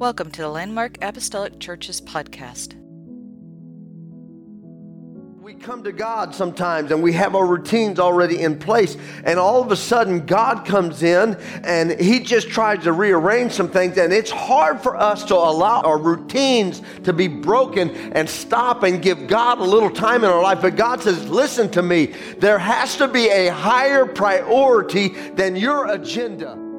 Welcome to the Landmark Apostolic Churches podcast. We come to God sometimes and we have our routines already in place, and all of a sudden, God comes in and He just tries to rearrange some things, and it's hard for us to allow our routines to be broken and stop and give God a little time in our life. But God says, Listen to me, there has to be a higher priority than your agenda.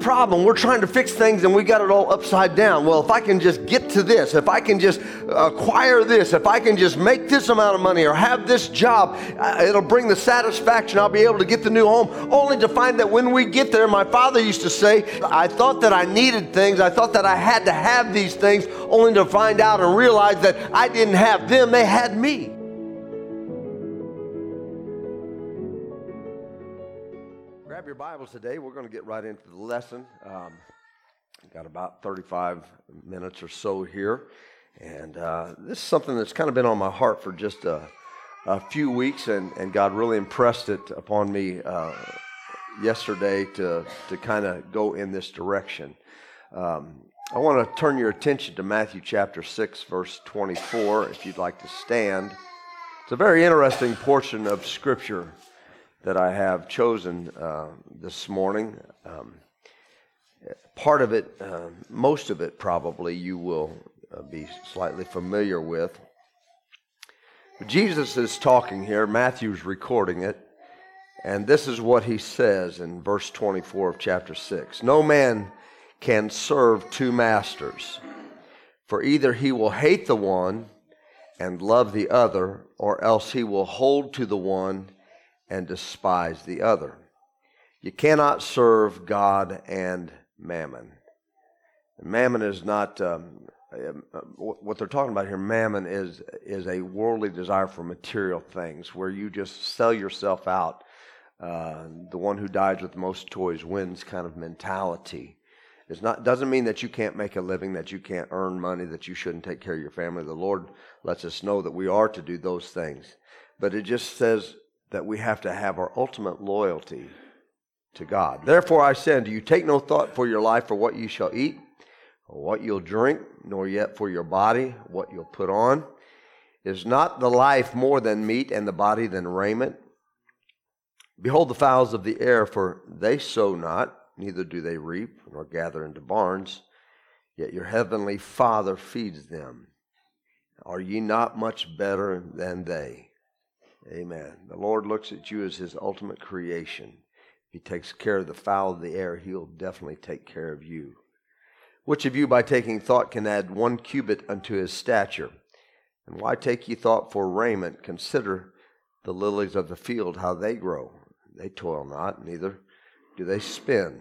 Problem. We're trying to fix things and we got it all upside down. Well, if I can just get to this, if I can just acquire this, if I can just make this amount of money or have this job, uh, it'll bring the satisfaction. I'll be able to get the new home. Only to find that when we get there, my father used to say, I thought that I needed things. I thought that I had to have these things, only to find out and realize that I didn't have them. They had me. Your Bibles today. We're going to get right into the lesson. Um, got about 35 minutes or so here. And uh, this is something that's kind of been on my heart for just a, a few weeks, and, and God really impressed it upon me uh, yesterday to, to kind of go in this direction. Um, I want to turn your attention to Matthew chapter 6, verse 24, if you'd like to stand. It's a very interesting portion of Scripture that I have chosen uh, this morning. Um, part of it, uh, most of it probably, you will uh, be slightly familiar with. Jesus is talking here, Matthew's recording it, and this is what he says in verse 24 of chapter 6 No man can serve two masters, for either he will hate the one and love the other, or else he will hold to the one and despise the other. You cannot serve God and mammon. Mammon is not um, uh, what they're talking about here. Mammon is is a worldly desire for material things, where you just sell yourself out. Uh, the one who dies with most toys wins, kind of mentality. It's not doesn't mean that you can't make a living, that you can't earn money, that you shouldn't take care of your family. The Lord lets us know that we are to do those things, but it just says that we have to have our ultimate loyalty to God. Therefore, I say unto you, take no thought for your life for what you shall eat, or what you'll drink, nor yet for your body, what you'll put on. Is not the life more than meat, and the body than raiment? Behold the fowls of the air, for they sow not, neither do they reap, nor gather into barns, yet your heavenly Father feeds them. Are ye not much better than they? Amen. The Lord looks at you as his ultimate creation. If he takes care of the fowl of the air, he'll definitely take care of you. Which of you, by taking thought, can add one cubit unto his stature? And why take ye thought for raiment? Consider the lilies of the field, how they grow. They toil not, neither do they spin.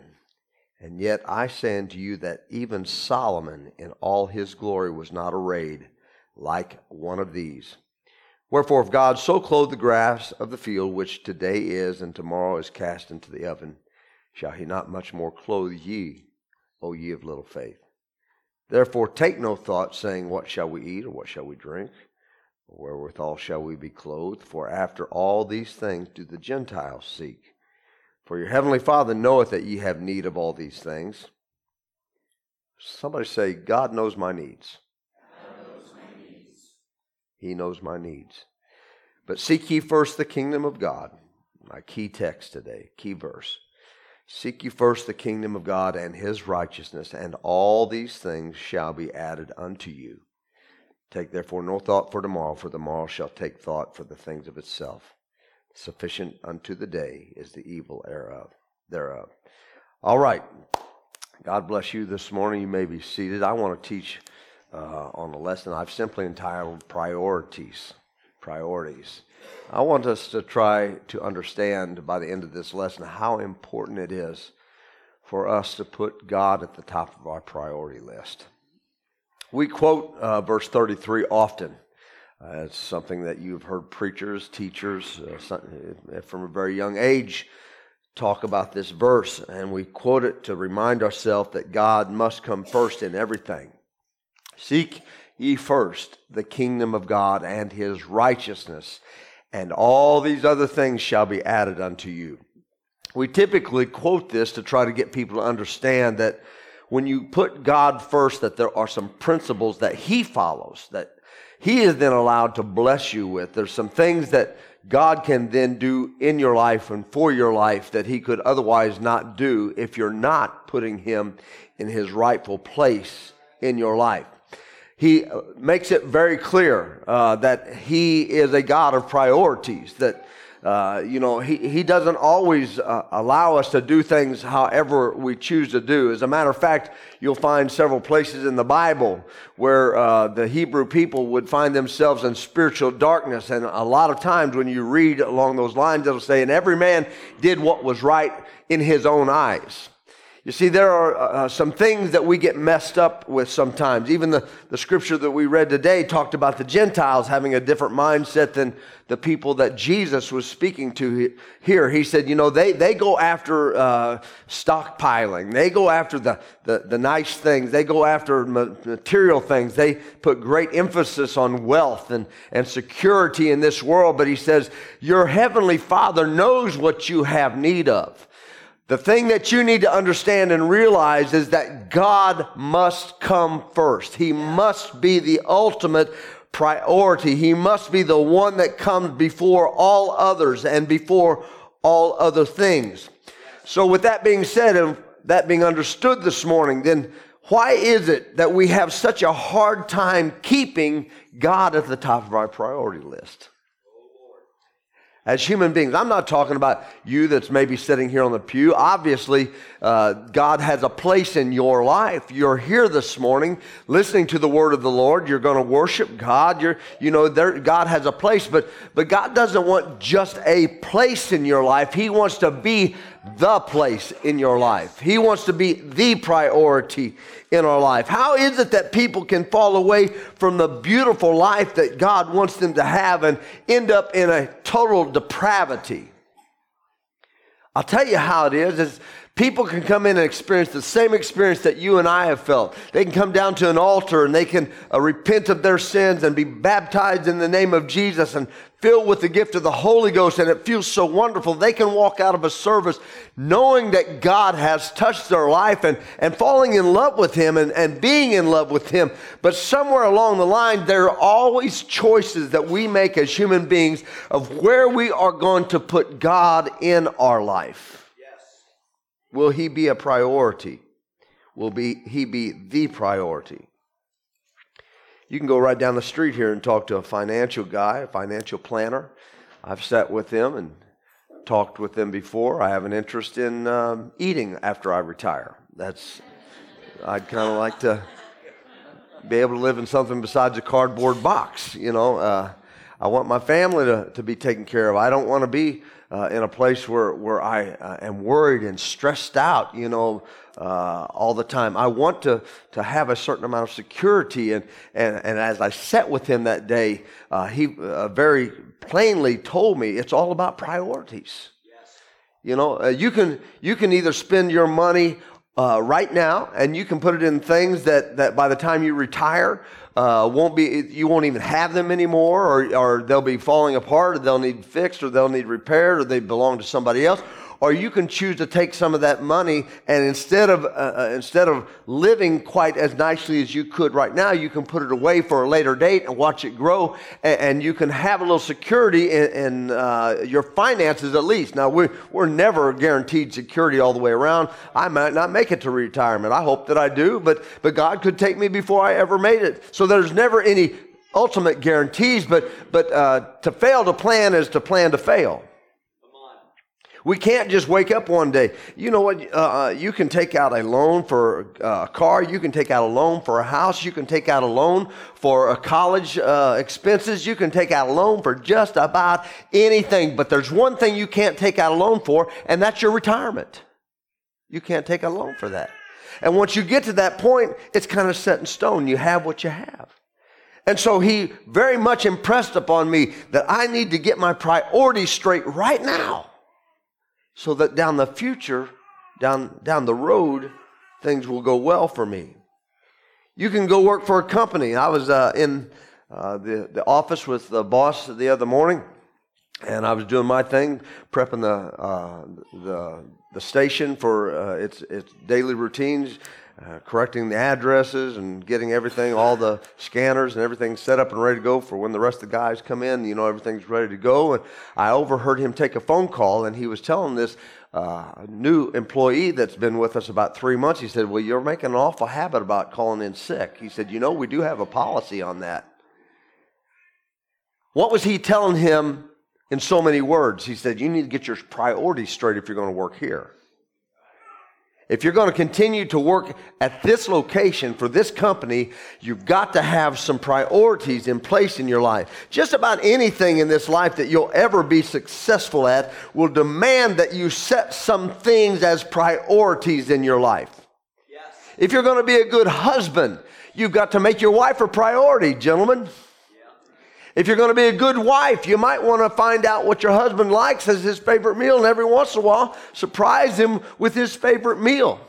And yet I say unto you that even Solomon in all his glory was not arrayed like one of these. Wherefore, if God so clothed the grass of the field, which today is and tomorrow is cast into the oven, shall he not much more clothe ye, O ye of little faith? Therefore, take no thought, saying, What shall we eat, or what shall we drink, or wherewithal shall we be clothed? For after all these things do the Gentiles seek. For your heavenly Father knoweth that ye have need of all these things. Somebody say, God knows my needs. He knows my needs. But seek ye first the kingdom of God. My key text today, key verse. Seek ye first the kingdom of God and his righteousness, and all these things shall be added unto you. Take therefore no thought for tomorrow, for tomorrow shall take thought for the things of itself. Sufficient unto the day is the evil thereof. thereof. All right. God bless you this morning. You may be seated. I want to teach uh, on the lesson I've simply entitled Priorities. Priorities. I want us to try to understand by the end of this lesson how important it is for us to put God at the top of our priority list. We quote uh, verse 33 often. Uh, it's something that you've heard preachers, teachers uh, uh, from a very young age talk about this verse, and we quote it to remind ourselves that God must come first in everything. Seek ye first the kingdom of God and his righteousness, and all these other things shall be added unto you. we typically quote this to try to get people to understand that when you put God first, that there are some principles that He follows, that He is then allowed to bless you with. There's some things that God can then do in your life and for your life that He could otherwise not do if you're not putting Him in His rightful place in your life. He makes it very clear uh, that He is a God of priorities, that uh, you know, he, he doesn't always uh, allow us to do things however we choose to do. As a matter of fact, you'll find several places in the Bible where uh, the Hebrew people would find themselves in spiritual darkness. And a lot of times when you read along those lines, it'll say, and every man did what was right in his own eyes. You see, there are uh, uh, some things that we get messed up with sometimes. Even the, the scripture that we read today talked about the Gentiles having a different mindset than the people that Jesus was speaking to here. He said, you know, they, they go after uh, stockpiling, they go after the, the, the nice things, they go after material things. They put great emphasis on wealth and, and security in this world. But he says, Your heavenly Father knows what you have need of. The thing that you need to understand and realize is that God must come first. He must be the ultimate priority. He must be the one that comes before all others and before all other things. So, with that being said, and that being understood this morning, then why is it that we have such a hard time keeping God at the top of our priority list? As human beings. I'm not talking about you that's maybe sitting here on the pew. Obviously, uh, God has a place in your life. You're here this morning listening to the word of the Lord. You're going to worship God. You're, you know, there, God has a place, but, but God doesn't want just a place in your life. He wants to be the place in your life. He wants to be the priority in our life. How is it that people can fall away from the beautiful life that God wants them to have and end up in a total depravity? I'll tell you how it is. Is people can come in and experience the same experience that you and I have felt. They can come down to an altar and they can uh, repent of their sins and be baptized in the name of Jesus and filled with the gift of the Holy Ghost, and it feels so wonderful. They can walk out of a service knowing that God has touched their life and, and falling in love with Him and, and being in love with Him. But somewhere along the line, there are always choices that we make as human beings of where we are going to put God in our life. Yes. Will He be a priority? Will be, He be the priority? You can go right down the street here and talk to a financial guy, a financial planner. I've sat with them and talked with them before. I have an interest in um, eating after I retire. That's, I'd kind of like to be able to live in something besides a cardboard box. You know, uh, I want my family to, to be taken care of. I don't want to be uh, in a place where, where I uh, am worried and stressed out, you know, uh, all the time. I want to, to have a certain amount of security. And, and, and as I sat with him that day, uh, he uh, very plainly told me it's all about priorities. Yes. You know, uh, you, can, you can either spend your money uh, right now, and you can put it in things that, that by the time you retire, uh, won't be you won't even have them anymore, or, or they'll be falling apart, or they'll need fixed, or they'll need repaired, or they belong to somebody else, or you can choose to take some of that money and instead of, uh, uh, instead of living quite as nicely as you could right now, you can put it away for a later date and watch it grow. And, and you can have a little security in, in uh, your finances at least. Now, we're, we're never guaranteed security all the way around. I might not make it to retirement. I hope that I do, but, but God could take me before I ever made it. So there's never any ultimate guarantees, but, but uh, to fail to plan is to plan to fail. We can't just wake up one day. You know what? Uh, uh, you can take out a loan for uh, a car. You can take out a loan for a house. You can take out a loan for a college uh, expenses. You can take out a loan for just about anything. But there's one thing you can't take out a loan for, and that's your retirement. You can't take a loan for that. And once you get to that point, it's kind of set in stone. You have what you have. And so he very much impressed upon me that I need to get my priorities straight right now so that down the future, down, down the road, things will go well for me. You can go work for a company. I was uh, in uh, the, the office with the boss the other morning, and I was doing my thing, prepping the uh, the the station for uh, its its daily routines, uh, correcting the addresses and getting everything, all the scanners and everything set up and ready to go for when the rest of the guys come in. You know, everything's ready to go. And I overheard him take a phone call, and he was telling this uh, new employee that's been with us about three months. He said, "Well, you're making an awful habit about calling in sick." He said, "You know, we do have a policy on that." What was he telling him in so many words? He said, You need to get your priorities straight if you're going to work here. If you're going to continue to work at this location for this company, you've got to have some priorities in place in your life. Just about anything in this life that you'll ever be successful at will demand that you set some things as priorities in your life. Yes. If you're going to be a good husband, you've got to make your wife a priority, gentlemen. If you're going to be a good wife, you might want to find out what your husband likes as his favorite meal, and every once in a while, surprise him with his favorite meal.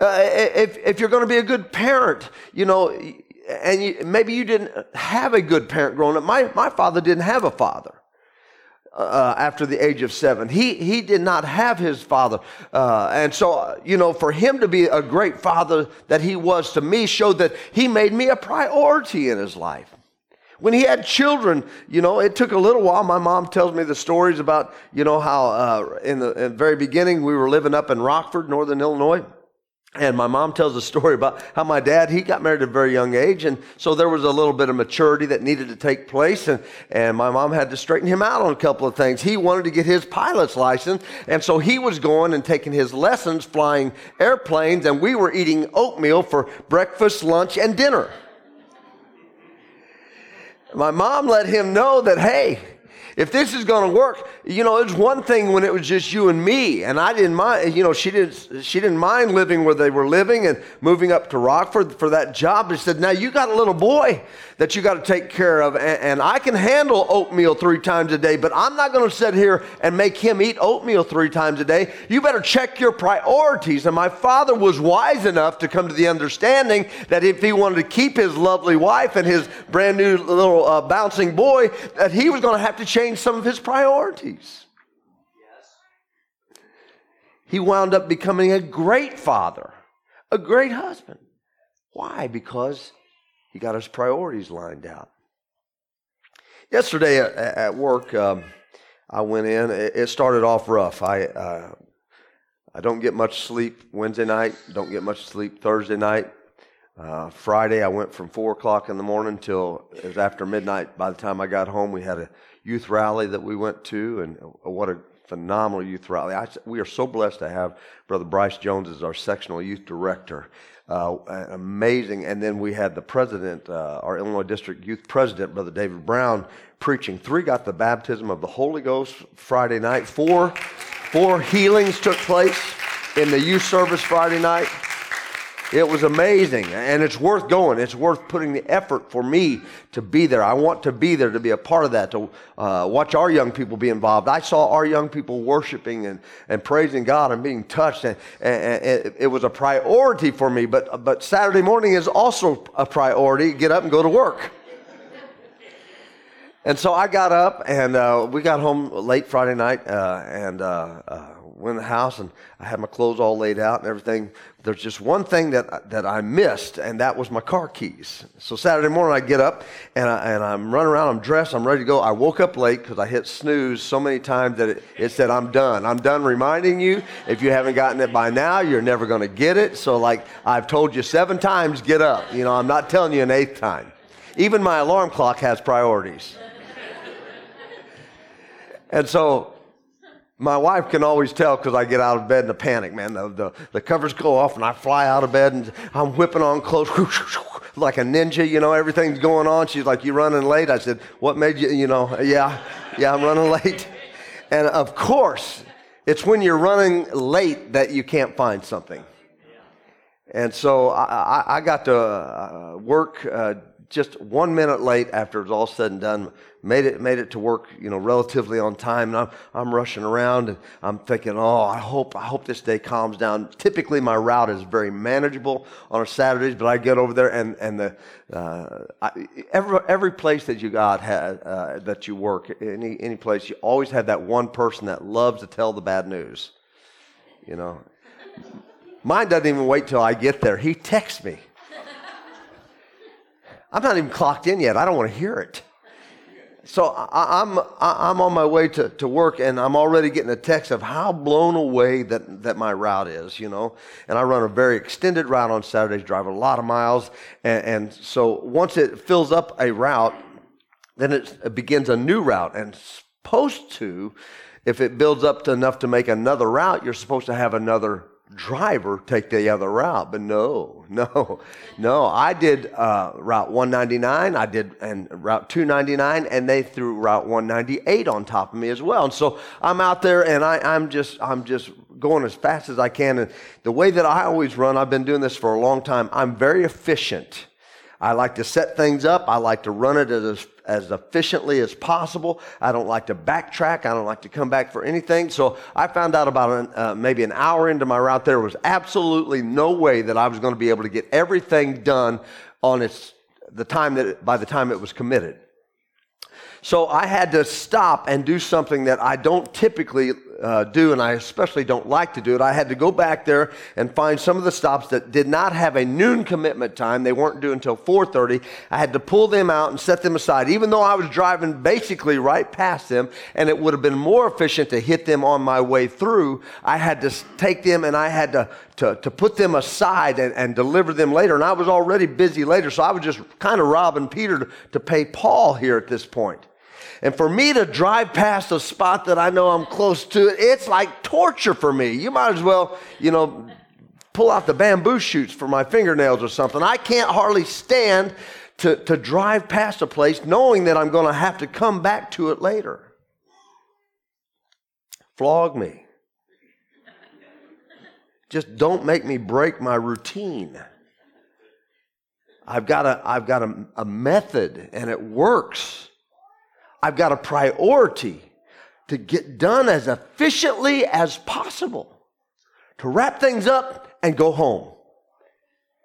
Uh, if, if you're going to be a good parent, you know, and you, maybe you didn't have a good parent growing up. My, my father didn't have a father. Uh, after the age of seven. He, he did not have his father. Uh, and so, you know, for him to be a great father that he was to me showed that he made me a priority in his life. When he had children, you know, it took a little while. My mom tells me the stories about, you know, how uh, in, the, in the very beginning we were living up in Rockford, Northern Illinois. And my mom tells a story about how my dad, he got married at a very young age. And so there was a little bit of maturity that needed to take place. And, and my mom had to straighten him out on a couple of things. He wanted to get his pilot's license. And so he was going and taking his lessons flying airplanes. And we were eating oatmeal for breakfast, lunch, and dinner. My mom let him know that, hey, if this is going to work, you know, it's one thing when it was just you and me, and I didn't mind. You know, she didn't. She didn't mind living where they were living and moving up to Rockford for that job. She said, "Now you got a little boy that you got to take care of, and, and I can handle oatmeal three times a day, but I'm not going to sit here and make him eat oatmeal three times a day. You better check your priorities." And my father was wise enough to come to the understanding that if he wanted to keep his lovely wife and his brand new little uh, bouncing boy, that he was going to have to change some of his priorities. He wound up becoming a great father, a great husband. Why? Because he got his priorities lined out. Yesterday at, at work, um, I went in. It started off rough. I uh, I don't get much sleep Wednesday night. Don't get much sleep Thursday night. Uh, Friday, I went from four o'clock in the morning till it was after midnight. By the time I got home, we had a youth rally that we went to, and what a phenomenal youth rally. I, we are so blessed to have Brother Bryce Jones as our sectional youth director. Uh, amazing. And then we had the president, uh, our Illinois District Youth President, Brother David Brown, preaching. Three got the baptism of the Holy Ghost Friday night. Four, four healings took place in the youth service Friday night. It was amazing, and it's worth going. It's worth putting the effort for me to be there. I want to be there to be a part of that, to uh, watch our young people be involved. I saw our young people worshiping and, and praising God and being touched, and, and, and it was a priority for me. But, but Saturday morning is also a priority get up and go to work. And so I got up and uh, we got home late Friday night uh, and uh, uh went in the house and I had my clothes all laid out and everything. There's just one thing that, that I missed, and that was my car keys. So Saturday morning, I get up and, I, and I'm running around, I'm dressed, I'm ready to go. I woke up late because I hit snooze so many times that it, it said, I'm done. I'm done reminding you. If you haven't gotten it by now, you're never going to get it. So, like, I've told you seven times, get up. You know, I'm not telling you an eighth time. Even my alarm clock has priorities. and so my wife can always tell because I get out of bed in a panic, man. The, the, the, covers go off and I fly out of bed and I'm whipping on clothes like a ninja, you know, everything's going on. She's like, You running late? I said, What made you, you know, yeah, yeah, I'm running late. And of course, it's when you're running late that you can't find something. And so I, I, got to uh, work uh, just one minute late after it's all said and done. Made it, made it to work, you know, relatively on time. And I'm, I'm rushing around and I'm thinking, oh, I hope, I hope this day calms down. Typically, my route is very manageable on a Saturdays, but I get over there and, and the, uh, I, every, every place that you got uh, that you work, any, any place, you always have that one person that loves to tell the bad news. You know, mine doesn't even wait till I get there. He texts me. I'm not even clocked in yet. I don't want to hear it. So I, am I'm, I'm on my way to, to work and I'm already getting a text of how blown away that, that my route is, you know. And I run a very extended route on Saturdays, drive a lot of miles. And, and so once it fills up a route, then it begins a new route. And supposed to, if it builds up to enough to make another route, you're supposed to have another driver take the other route. But no, no, no. I did uh, Route 199, I did and Route 299, and they threw Route 198 on top of me as well. And so I'm out there, and I, I'm just I'm just going as fast as I can. And the way that I always run, I've been doing this for a long time. I'm very efficient. I like to set things up. I like to run it as, as efficiently as possible. I don't like to backtrack. I don't like to come back for anything. So I found out about an, uh, maybe an hour into my route there was absolutely no way that I was going to be able to get everything done on its, the time that, it, by the time it was committed. So I had to stop and do something that I don't typically uh, do, and I especially don't like to do it. I had to go back there and find some of the stops that did not have a noon commitment time. They weren't due until 4:30. I had to pull them out and set them aside, even though I was driving basically right past them, and it would have been more efficient to hit them on my way through. I had to take them and I had to to, to put them aside and, and deliver them later. And I was already busy later, so I was just kind of robbing Peter to, to pay Paul here at this point. And for me to drive past a spot that I know I'm close to, it's like torture for me. You might as well, you know, pull out the bamboo shoots for my fingernails or something. I can't hardly stand to, to drive past a place knowing that I'm going to have to come back to it later. Flog me. Just don't make me break my routine. I've got a, I've got a, a method and it works. I've got a priority to get done as efficiently as possible, to wrap things up and go home.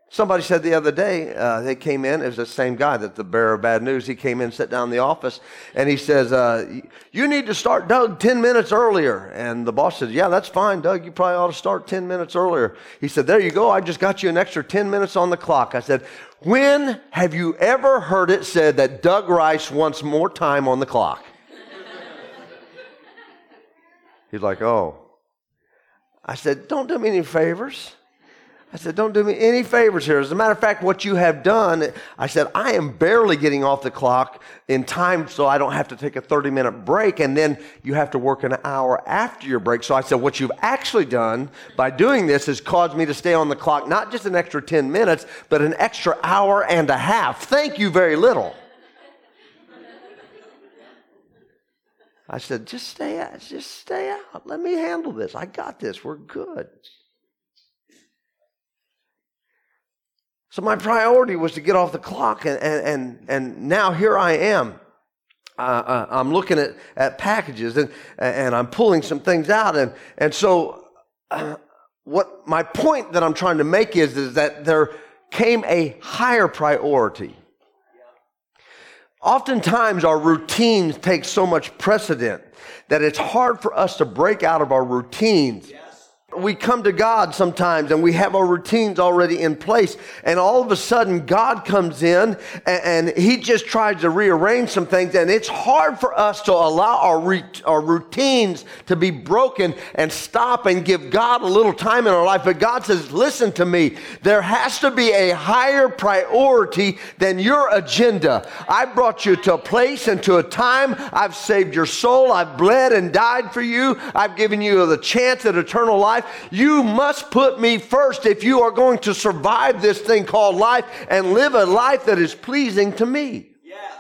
Somebody said the other day, uh, they came in, it was the same guy that the bearer of bad news. He came in, sat down in the office, and he says, uh, You need to start Doug 10 minutes earlier. And the boss says, Yeah, that's fine, Doug. You probably ought to start 10 minutes earlier. He said, There you go. I just got you an extra 10 minutes on the clock. I said, When have you ever heard it said that Doug Rice wants more time on the clock? He's like, Oh. I said, Don't do me any favors. I said, Don't do me any favors here. As a matter of fact, what you have done, I said, I am barely getting off the clock in time so I don't have to take a 30 minute break and then you have to work an hour after your break. So I said, What you've actually done by doing this has caused me to stay on the clock not just an extra 10 minutes, but an extra hour and a half. Thank you very little. I said, just stay out, just stay out. Let me handle this. I got this. We're good. So my priority was to get off the clock, and, and, and, and now here I am. Uh, uh, I'm looking at, at packages and, and I'm pulling some things out. And, and so, uh, what my point that I'm trying to make is, is that there came a higher priority. Oftentimes, our routines take so much precedent that it's hard for us to break out of our routines. Yeah we come to God sometimes and we have our routines already in place, and all of a sudden God comes in and, and He just tries to rearrange some things, and it's hard for us to allow our, re- our routines to be broken and stop and give God a little time in our life. But God says, Listen to me, there has to be a higher priority than your agenda. I brought you to a place and to a time, I've saved your soul, I've bled and died for you, I've given you the chance at eternal life life, you must put me first if you are going to survive this thing called life and live a life that is pleasing to me. Yes.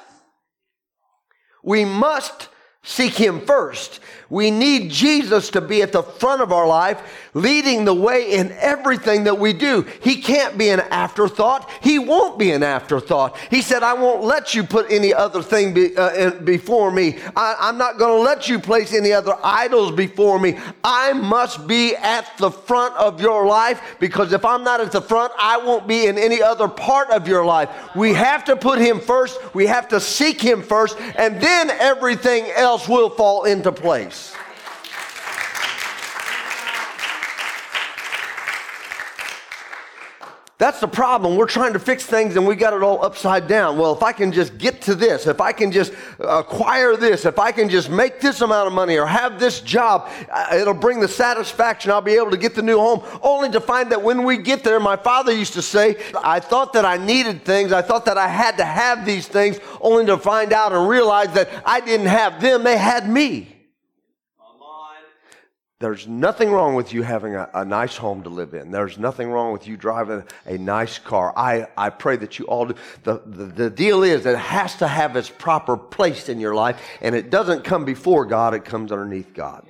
We must seek Him first. We need Jesus to be at the front of our life, leading the way in everything that we do. He can't be an afterthought. He won't be an afterthought. He said, I won't let you put any other thing be, uh, before me. I, am not going to let you place any other idols before me. I must be at the front of your life because if I'm not at the front, I won't be in any other part of your life. We have to put Him first. We have to seek Him first, and then everything else will fall into place. That's the problem. We're trying to fix things and we got it all upside down. Well, if I can just get to this, if I can just acquire this, if I can just make this amount of money or have this job, uh, it'll bring the satisfaction. I'll be able to get the new home. Only to find that when we get there, my father used to say, I thought that I needed things. I thought that I had to have these things, only to find out and realize that I didn't have them. They had me. There's nothing wrong with you having a, a, nice home to live in. There's nothing wrong with you driving a nice car. I, I pray that you all do. The, the, the deal is it has to have its proper place in your life, and it doesn't come before God, it comes underneath God.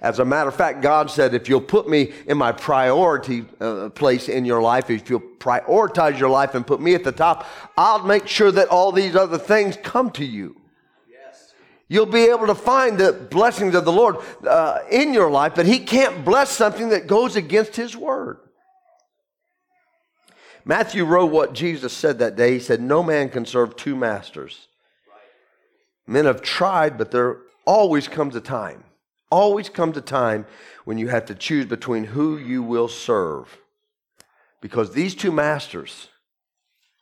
As a matter of fact, God said, if you'll put me in my priority uh, place in your life, if you'll prioritize your life and put me at the top, I'll make sure that all these other things come to you. You'll be able to find the blessings of the Lord uh, in your life, but He can't bless something that goes against His word. Matthew wrote what Jesus said that day. He said, No man can serve two masters. Men have tried, but there always comes a time, always comes a time when you have to choose between who you will serve. Because these two masters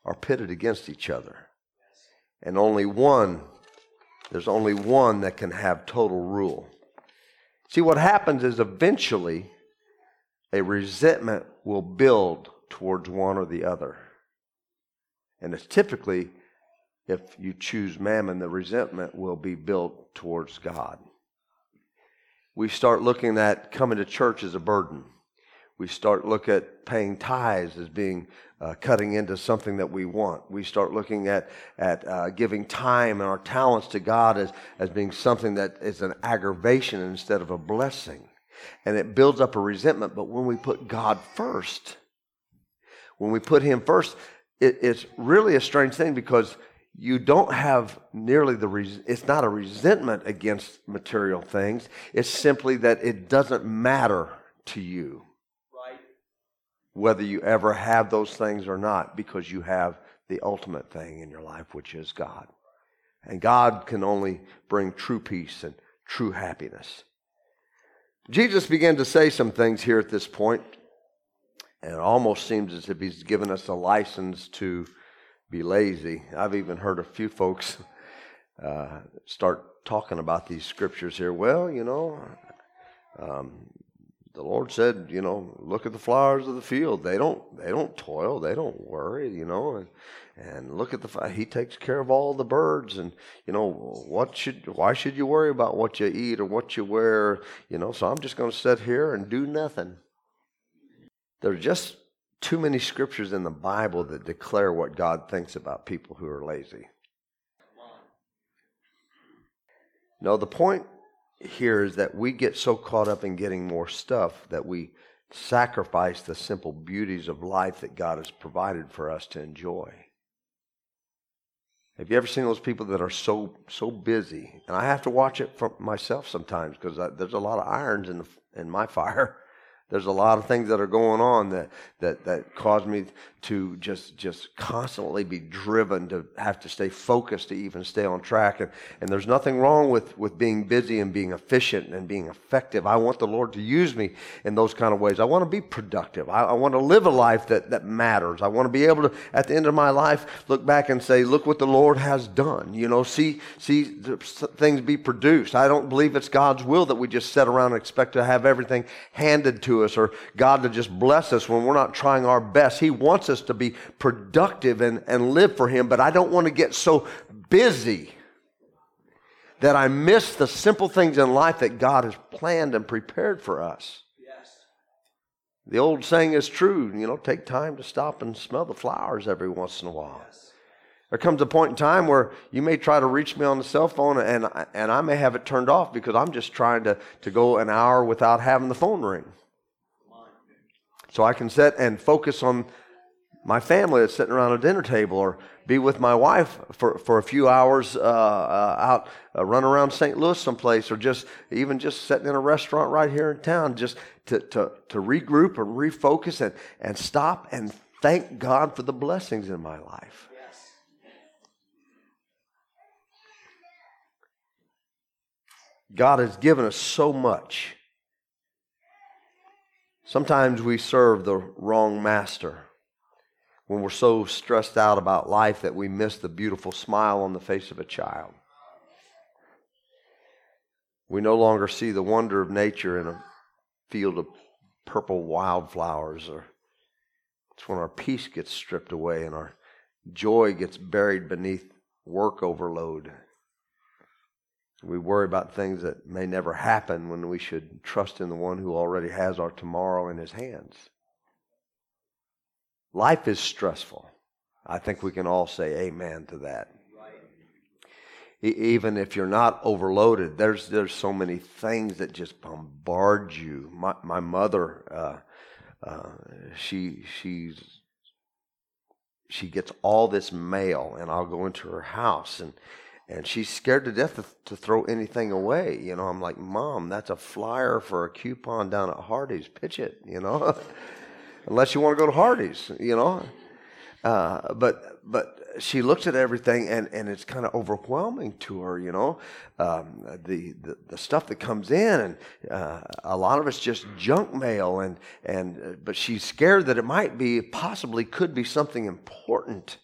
are pitted against each other. And only one there's only one that can have total rule. See, what happens is eventually a resentment will build towards one or the other. And it's typically, if you choose mammon, the resentment will be built towards God. We start looking at coming to church as a burden. We start look at paying tithes as being uh, cutting into something that we want. We start looking at, at uh, giving time and our talents to God as, as being something that is an aggravation instead of a blessing. And it builds up a resentment. But when we put God first, when we put Him first, it, it's really a strange thing because you don't have nearly the res- it's not a resentment against material things it's simply that it doesn't matter to you whether you ever have those things or not, because you have the ultimate thing in your life, which is God. And God can only bring true peace and true happiness. Jesus began to say some things here at this point, and it almost seems as if he's given us a license to be lazy. I've even heard a few folks uh, start talking about these scriptures here. Well, you know, um, the Lord said, you know, look at the flowers of the field. They don't they don't toil, they don't worry, you know, and and look at the he takes care of all the birds and you know what should why should you worry about what you eat or what you wear, you know, so I'm just going to sit here and do nothing. There are just too many scriptures in the Bible that declare what God thinks about people who are lazy. No, the point here is that we get so caught up in getting more stuff that we sacrifice the simple beauties of life that God has provided for us to enjoy. Have you ever seen those people that are so so busy? And I have to watch it for myself sometimes because there's a lot of irons in the, in my fire. There's a lot of things that are going on that, that, that cause me to just, just constantly be driven to have to stay focused to even stay on track. And, and there's nothing wrong with, with being busy and being efficient and being effective. I want the Lord to use me in those kind of ways. I want to be productive. I, I want to live a life that, that matters. I want to be able to, at the end of my life, look back and say, look what the Lord has done. You know, see, see things be produced. I don't believe it's God's will that we just sit around and expect to have everything handed to us or God to just bless us when we're not trying our best. He wants us to be productive and, and live for Him, but I don't want to get so busy that I miss the simple things in life that God has planned and prepared for us. Yes. The old saying is true, you know, take time to stop and smell the flowers every once in a while. Yes. There comes a point in time where you may try to reach me on the cell phone and, and I may have it turned off because I'm just trying to, to go an hour without having the phone ring. So I can sit and focus on my family that's sitting around a dinner table or be with my wife for, for a few hours uh, uh, out, uh, run around St. Louis someplace, or just even just sitting in a restaurant right here in town, just to, to, to regroup and refocus and, and stop and thank God for the blessings in my life. God has given us so much. Sometimes we serve the wrong master when we're so stressed out about life that we miss the beautiful smile on the face of a child. We no longer see the wonder of nature in a field of purple wildflowers, or it's when our peace gets stripped away and our joy gets buried beneath work overload. We worry about things that may never happen when we should trust in the one who already has our tomorrow in his hands. Life is stressful. I think we can all say amen to that. even if you're not overloaded, there's there's so many things that just bombard you. My my mother, uh, uh, she she's she gets all this mail, and I'll go into her house and and she's scared to death to, to, throw anything away. You know, I'm like, Mom, that's a flyer for a coupon down at Hardee's. Pitch it, you know, unless you want to go to Hardee's, you know. Uh, but but she looks at everything and, and it's kind of overwhelming to her, you know, um, the, the, the stuff that comes in and uh, a lot of it's just junk mail and and uh, but she's scared that it might be possibly could be something important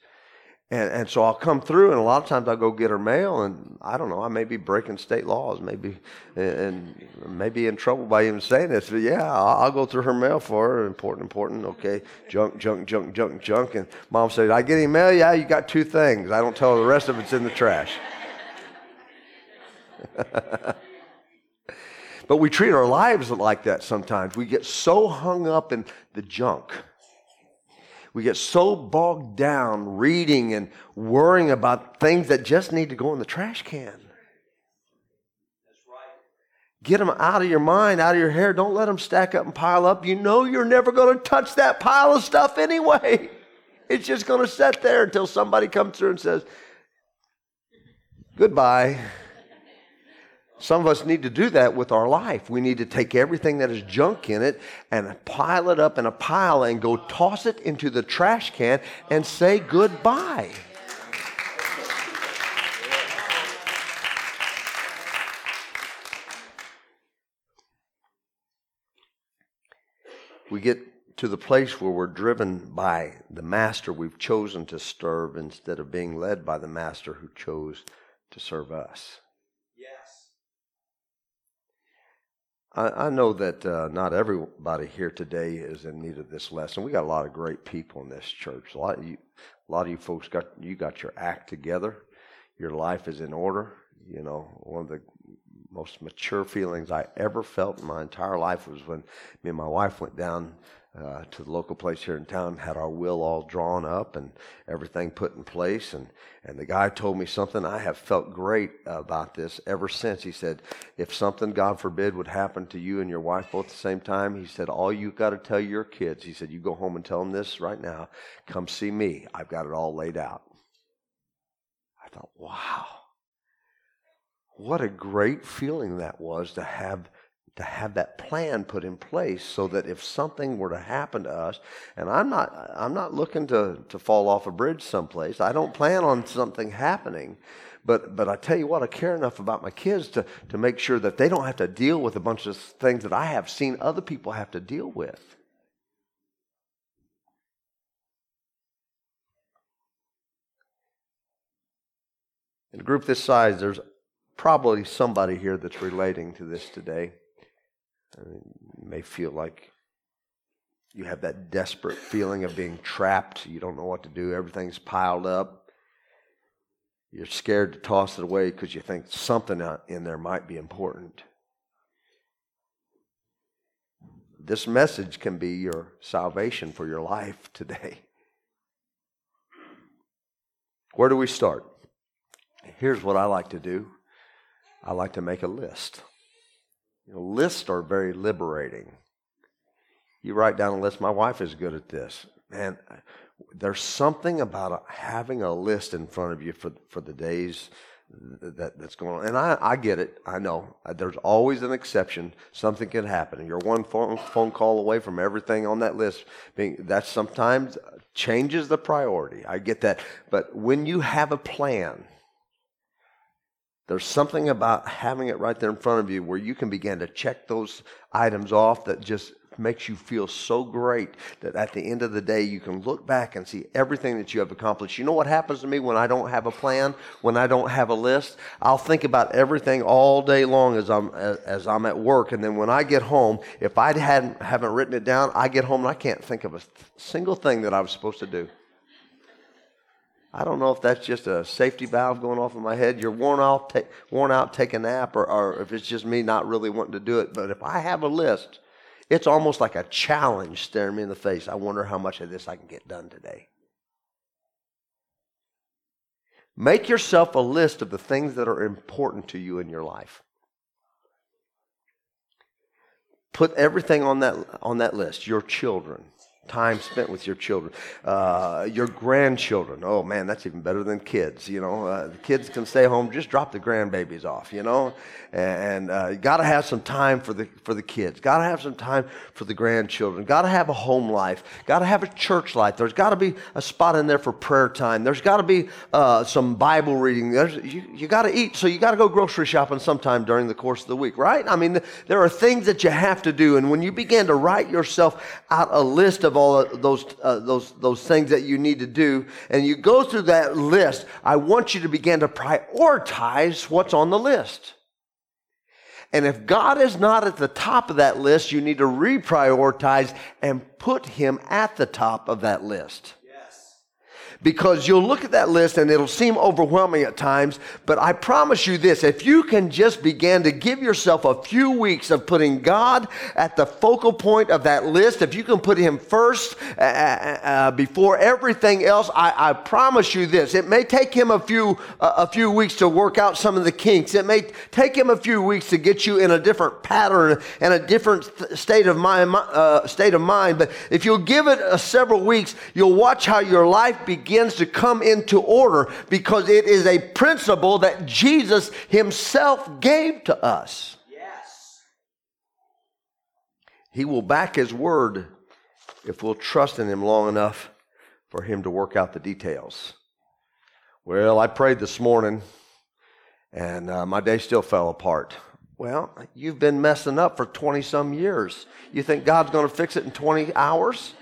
and, and so I'll come through, and a lot of times I'll go get her mail, and I don't know, I may be breaking state laws, maybe, and maybe in trouble by even saying this. But yeah, I'll, I'll go through her mail for her. Important, important. Okay, junk, junk, junk, junk, junk. And mom said, "I get any mail? Yeah, you got two things. I don't tell her the rest of it's in the trash." but we treat our lives like that sometimes. We get so hung up in the junk we get so bogged down reading and worrying about things that just need to go in the trash can. Get them out of your mind, out of your hair. Don't let them stack up and pile up. You know you're never going to touch that pile of stuff anyway. It's just going to sit there until somebody comes through and says, Goodbye. Some of us need to do that with our life. We need to take everything that is junk in it and pile it up in a pile and go toss it into the trash can and say goodbye. We get to the place where we're driven by the master we've chosen to serve instead of being led by the master who chose to serve us. I, I know that uh, not everybody here today is in need of this lesson. We got a lot of great people in this church. A lot of you, a lot of you folks got you got your act together. Your life is in order. You know, one of the most mature feelings I ever felt in my entire life was when me and my wife went down uh, to the local place here in town, had our will all drawn up and everything put in place. And, and the guy told me something. I have felt great about this ever since. He said, if something, God forbid, would happen to you and your wife both at the same time, he said, all you've got to tell your kids, he said, you go home and tell them this right now. Come see me. I've got it all laid out. I thought, wow. What a great feeling that was to have to have that plan put in place so that if something were to happen to us and i'm not i'm not looking to, to fall off a bridge someplace. I don't plan on something happening but but i tell you what i care enough about my kids to, to make sure that they don't have to deal with a bunch of things that i have seen other people have to deal with. In a group this size there's probably somebody here that's relating to this today you may feel like you have that desperate feeling of being trapped. You don't know what to do. Everything's piled up. You're scared to toss it away because you think something in there might be important. This message can be your salvation for your life today. Where do we start? Here's what I like to do I like to make a list. You know, lists are very liberating. You write down a list. My wife is good at this. Man, there's something about having a list in front of you for, for the days that, that's going on. And I, I get it. I know. There's always an exception. Something can happen. You're one phone, phone call away from everything on that list. Being, that sometimes changes the priority. I get that. But when you have a plan, there's something about having it right there in front of you where you can begin to check those items off that just makes you feel so great that at the end of the day you can look back and see everything that you have accomplished. You know what happens to me when I don't have a plan, when I don't have a list? I'll think about everything all day long as I'm as, I'm at work and then when I get home, if I hadn't haven't written it down, I get home and I can't think of a single thing that I was supposed to do. I don't know if that's just a safety valve going off in my head. You're worn out, take, worn out, take a nap, or, or if it's just me not really wanting to do it. But if I have a list, it's almost like a challenge staring me in the face. I wonder how much of this I can get done today. Make yourself a list of the things that are important to you in your life. Put everything on that, on that list your children, time spent with your children, uh, your grandchildren. Oh man, that's even better than kids. You know, uh, the kids can stay home. Just drop the grandbabies off. You know, and uh, you got to have some time for the for the kids. Got to have some time for the grandchildren. Got to have a home life. Got to have a church life. There's got to be a spot in there for prayer time. There's got to be uh, some Bible reading. There's you, you got to eat, so you got to go grocery shopping sometime during the course of the week, right? I mean, there are things that you have to do, and when you begin to write yourself out a list of all those uh, those those things that you need to do, and you go through that list, I want you to begin to prioritize what's on the list. And if God is not at the top of that list, you need to reprioritize and put him at the top of that list because you'll look at that list and it'll seem overwhelming at times. But I promise you this if you can just begin to give yourself a few weeks of putting God at the focal point of that list, if you can put Him first uh, uh, uh before everything else, I, I, promise you this it may take Him a few, uh, a few weeks to work out some of the kinks. It may take Him a few weeks to get you in a different pattern and a different state of mind, uh, state of mind. But if you'll give it uh, several weeks, you'll watch how your life begins begins to come into order because it is a principle that Jesus himself gave to us. Yes. He will back his word if we'll trust in him long enough for him to work out the details. Well, I prayed this morning and uh, my day still fell apart. Well, you've been messing up for 20 some years. You think God's going to fix it in 20 hours?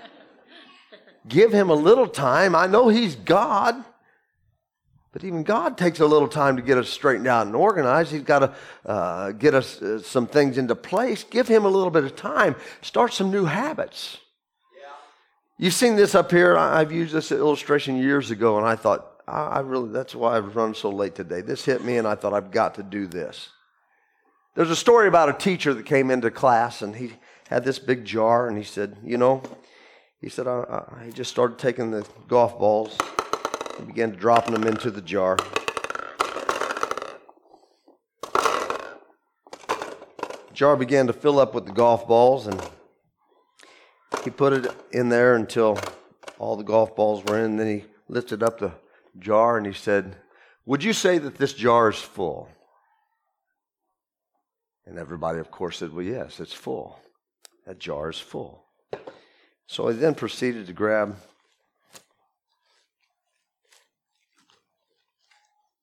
Give him a little time. I know he's God. But even God takes a little time to get us straightened out and organized. He's got to uh, get us uh, some things into place. Give him a little bit of time. Start some new habits. Yeah. You've seen this up here. I've used this illustration years ago, and I thought, I really, that's why I've run so late today. This hit me, and I thought, I've got to do this. There's a story about a teacher that came into class, and he had this big jar, and he said, You know, he said, I, I, he just started taking the golf balls and began dropping them into the jar. The jar began to fill up with the golf balls, and he put it in there until all the golf balls were in. Then he lifted up the jar and he said, Would you say that this jar is full? And everybody, of course, said, Well, yes, it's full. That jar is full. So I then proceeded to grab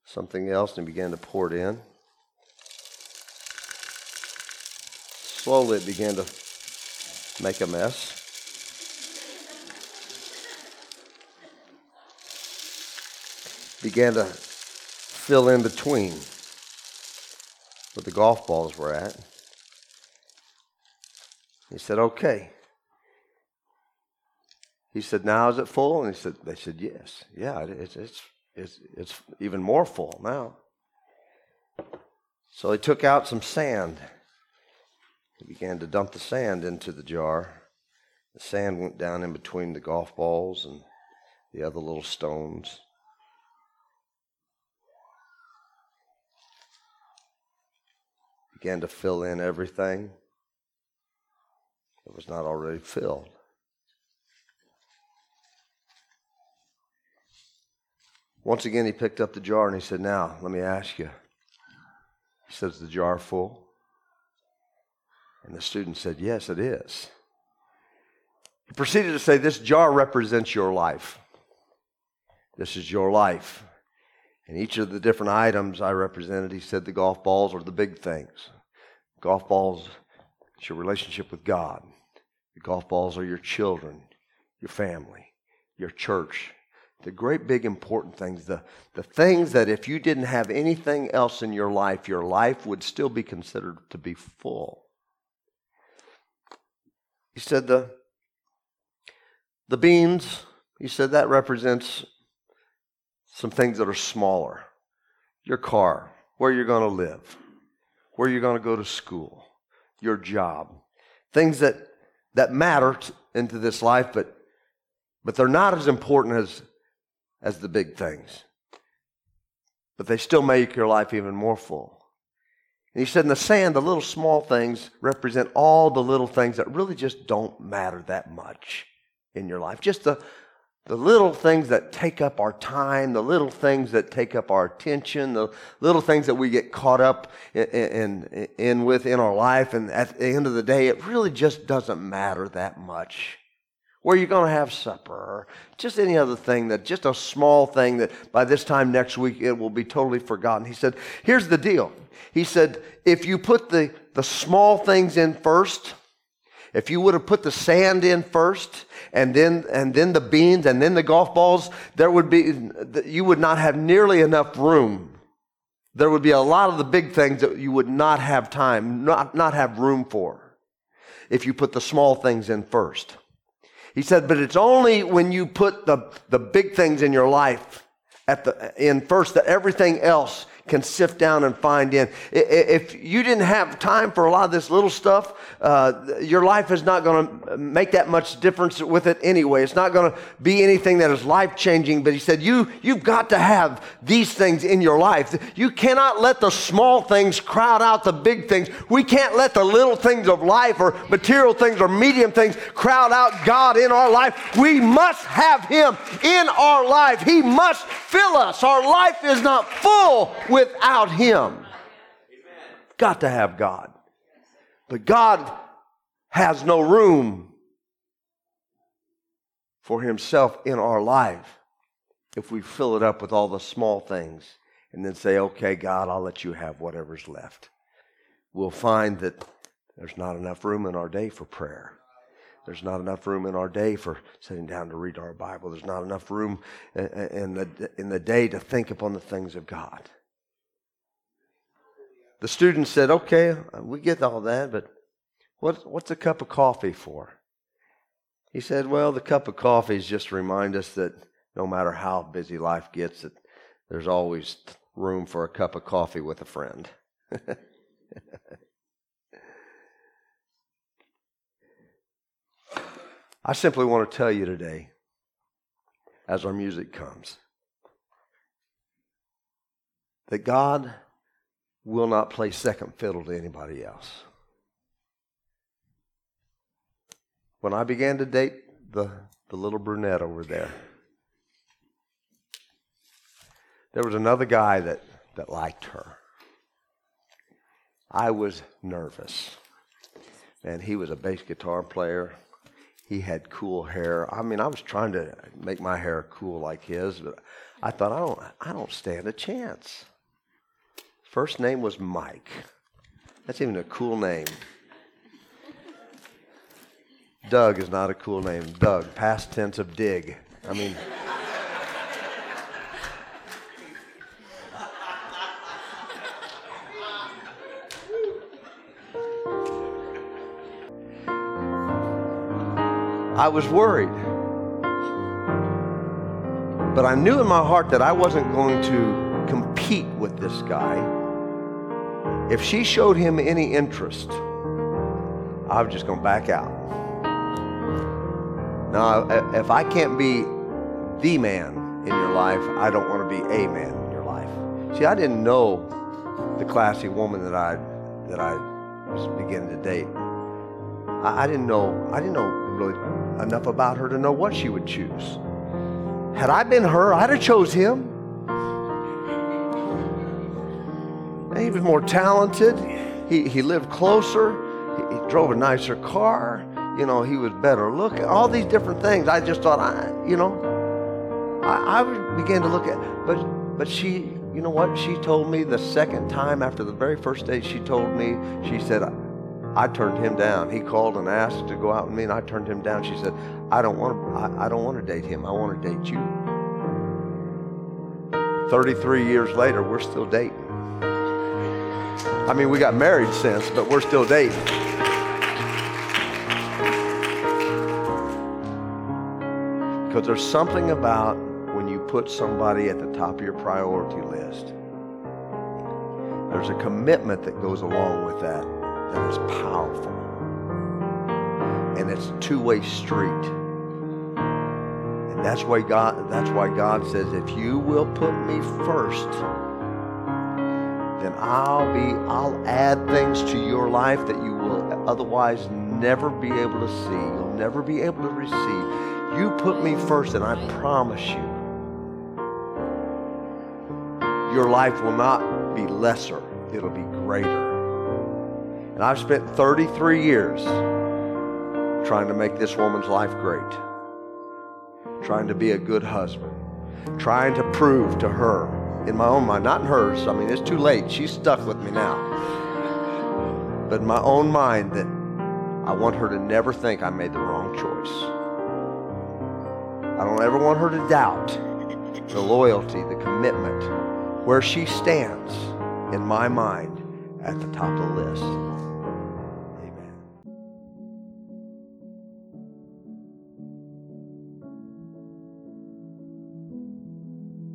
something else and began to pour it in. Slowly it began to make a mess. Began to fill in between where the golf balls were at. He said, Okay. He said, Now is it full? And he said, They said, Yes. Yeah, it's, it's, it's, it's even more full now. So he took out some sand. He began to dump the sand into the jar. The sand went down in between the golf balls and the other little stones. Began to fill in everything that was not already filled. Once again, he picked up the jar and he said, Now, let me ask you. He says, The jar full? And the student said, Yes, it is. He proceeded to say, This jar represents your life. This is your life. And each of the different items I represented, he said the golf balls are the big things. Golf balls, it's your relationship with God. The golf balls are your children, your family, your church. The great big important things, the, the things that if you didn't have anything else in your life, your life would still be considered to be full. He said the the beans, he said that represents some things that are smaller. Your car, where you're going to live, where you're going to go to school, your job. Things that that matter into this life but but they're not as important as as the big things. But they still make your life even more full. And he said, in the sand, the little small things represent all the little things that really just don't matter that much in your life. Just the, the little things that take up our time, the little things that take up our attention, the little things that we get caught up in, in, in with in our life. And at the end of the day, it really just doesn't matter that much where you're going to have supper, or just any other thing that, just a small thing that by this time next week it will be totally forgotten. He said, Here's the deal. He said, If you put the, the small things in first, if you would have put the sand in first, and then and then the beans, and then the golf balls, there would be you would not have nearly enough room. There would be a lot of the big things that you would not have time, not, not have room for, if you put the small things in first. He said, but it's only when you put the, the big things in your life at the, in first that everything else can sift down and find in. If you didn't have time for a lot of this little stuff, uh, your life is not going to make that much difference with it anyway. It's not going to be anything that is life changing. But he said, you, You've got to have these things in your life. You cannot let the small things crowd out the big things. We can't let the little things of life or material things or medium things crowd out God in our life. We must have Him in our life. He must fill us. Our life is not full without Him. Got to have God. But God has no room for Himself in our life if we fill it up with all the small things and then say, okay, God, I'll let you have whatever's left. We'll find that there's not enough room in our day for prayer. There's not enough room in our day for sitting down to read our Bible. There's not enough room in the, in the day to think upon the things of God. The student said, Okay, we get all that, but what, what's a cup of coffee for? He said, Well, the cup of coffee is just to remind us that no matter how busy life gets, that there's always room for a cup of coffee with a friend. I simply want to tell you today, as our music comes, that God will not play second fiddle to anybody else. When I began to date the, the little brunette over there, there was another guy that, that liked her. I was nervous. And he was a bass guitar player. He had cool hair. I mean, I was trying to make my hair cool like his, but I thought I don't I don't stand a chance. First name was Mike. That's even a cool name. Doug is not a cool name. Doug, past tense of dig. I mean, I was worried. But I knew in my heart that I wasn't going to compete with this guy. If she showed him any interest, I was just going to back out. Now, if I can't be the man in your life, I don't want to be a man in your life. See, I didn't know the classy woman that I that I was beginning to date, I, I didn't know I didn't know really enough about her to know what she would choose. Had I been her, I'd have chose him. He was more talented. He, he lived closer. He, he drove a nicer car. You know, he was better looking. All these different things. I just thought, I, you know, I, I began to look at, but but she, you know what? She told me the second time after the very first date. She told me, she said, I turned him down. He called and asked to go out with me, and I turned him down. She said, "I don't want to. I, I don't want to date him. I want to date you." Thirty-three years later, we're still dating. I mean, we got married since, but we're still dating. Because there's something about when you put somebody at the top of your priority list. There's a commitment that goes along with that that is powerful. And it's a two-way street. And that's why God that's why God says if you will put me first, then I'll be I'll add things to your life that you will otherwise never be able to see. You'll never be able to receive. You put me first and I promise you your life will not be lesser, it'll be greater. And I've spent 33 years trying to make this woman's life great, trying to be a good husband, trying to prove to her in my own mind, not in hers. I mean, it's too late. She's stuck with me now. But in my own mind, that I want her to never think I made the wrong choice. I don't ever want her to doubt the loyalty, the commitment, where she stands in my mind at the top of the list.